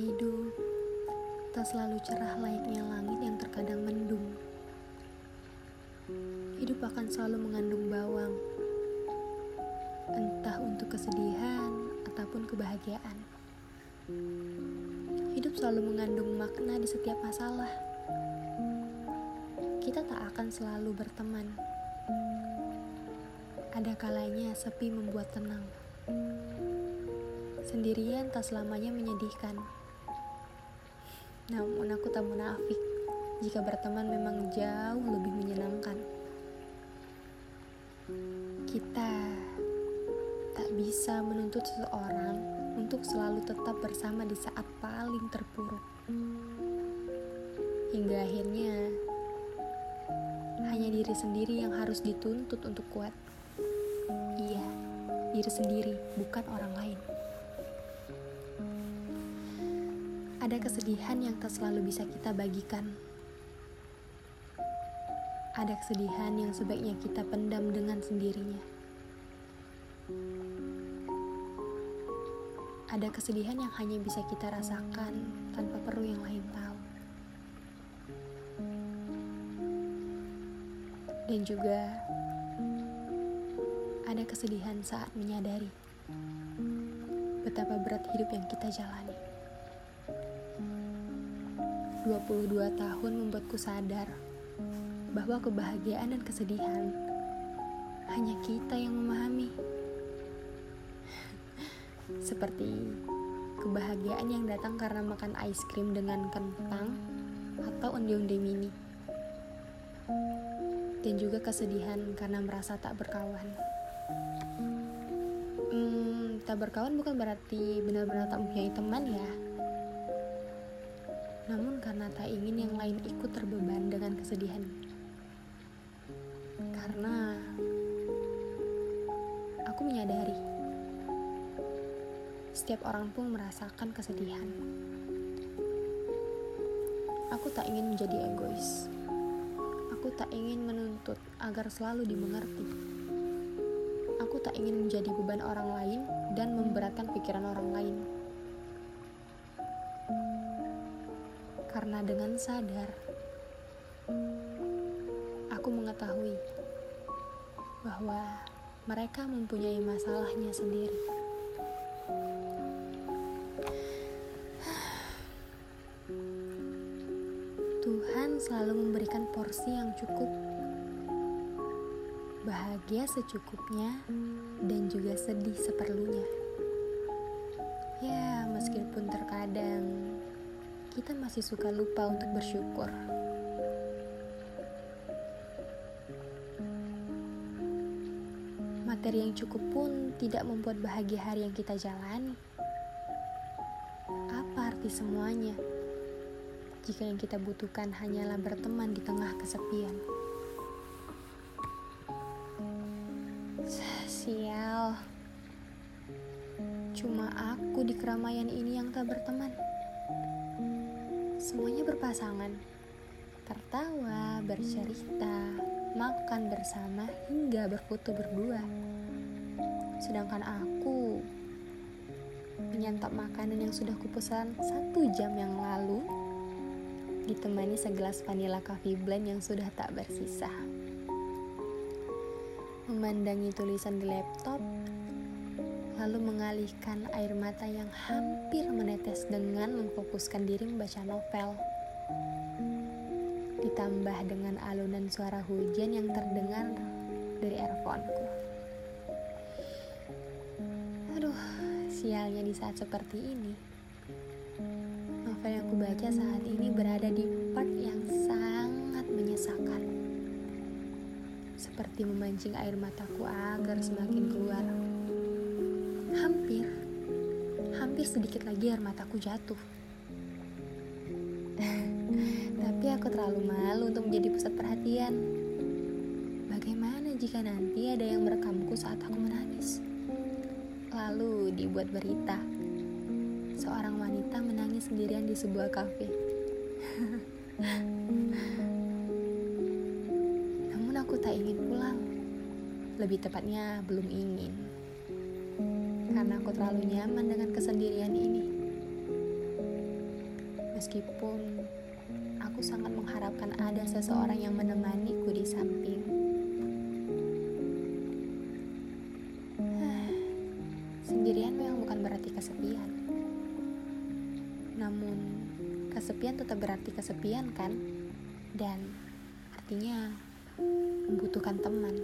Hidup tak selalu cerah layaknya langit yang terkadang mendung. Hidup akan selalu mengandung bawang, entah untuk kesedihan ataupun kebahagiaan. Hidup selalu mengandung makna di setiap masalah. Kita tak akan selalu berteman. Ada kalanya sepi membuat tenang. Sendirian tak selamanya menyedihkan. Namun aku tak munafik jika berteman memang jauh lebih menyenangkan. Kita tak bisa menuntut seseorang untuk selalu tetap bersama di saat paling terpuruk. Hingga akhirnya hanya diri sendiri yang harus dituntut untuk kuat. Iya, diri sendiri, bukan orang lain. Ada kesedihan yang tak selalu bisa kita bagikan. Ada kesedihan yang sebaiknya kita pendam dengan sendirinya. Ada kesedihan yang hanya bisa kita rasakan tanpa perlu yang lain tahu. Dan juga ada kesedihan saat menyadari betapa berat hidup yang kita jalani. 22 tahun membuatku sadar bahwa kebahagiaan dan kesedihan hanya kita yang memahami. Seperti kebahagiaan yang datang karena makan ice cream dengan kentang atau onde-onde mini. Dan juga kesedihan karena merasa tak berkawan. Hmm, tak berkawan bukan berarti benar-benar tak mempunyai teman ya tak ingin yang lain ikut terbeban dengan kesedihan. Karena aku menyadari setiap orang pun merasakan kesedihan. Aku tak ingin menjadi egois. Aku tak ingin menuntut agar selalu dimengerti. Aku tak ingin menjadi beban orang lain dan memberatkan pikiran orang lain. Karena dengan sadar, aku mengetahui bahwa mereka mempunyai masalahnya sendiri. Tuhan selalu memberikan porsi yang cukup, bahagia secukupnya, dan juga sedih seperlunya. Ya, meskipun terkadang kita masih suka lupa untuk bersyukur. Materi yang cukup pun tidak membuat bahagia hari yang kita jalani. Apa arti semuanya? Jika yang kita butuhkan hanyalah berteman di tengah kesepian. Sial. Cuma aku di keramaian ini yang tak berteman. Semuanya berpasangan, tertawa, bercerita, makan bersama hingga berfoto berdua. Sedangkan aku menyantap makanan yang sudah kupesan satu jam yang lalu, ditemani segelas vanilla coffee blend yang sudah tak bersisa. Memandangi tulisan di laptop, lalu mengalihkan air mata yang hampir menetes dengan memfokuskan diri membaca novel. Ditambah dengan alunan suara hujan yang terdengar dari earphone-ku. Aduh, sialnya di saat seperti ini. Novel yang kubaca saat ini berada di part yang sangat menyesakan. Seperti memancing air mataku agar semakin keluar hampir. Hampir sedikit lagi air mataku jatuh. Tapi aku terlalu malu untuk menjadi pusat perhatian. Bagaimana jika nanti ada yang merekamku saat aku menangis? Lalu dibuat berita seorang wanita menangis sendirian di sebuah kafe. Namun aku tak ingin pulang. Lebih tepatnya belum ingin karena aku terlalu nyaman dengan kesendirian ini. Meskipun aku sangat mengharapkan ada seseorang yang menemaniku di samping. Sendirian memang bukan berarti kesepian. Namun, kesepian tetap berarti kesepian kan? Dan artinya membutuhkan teman.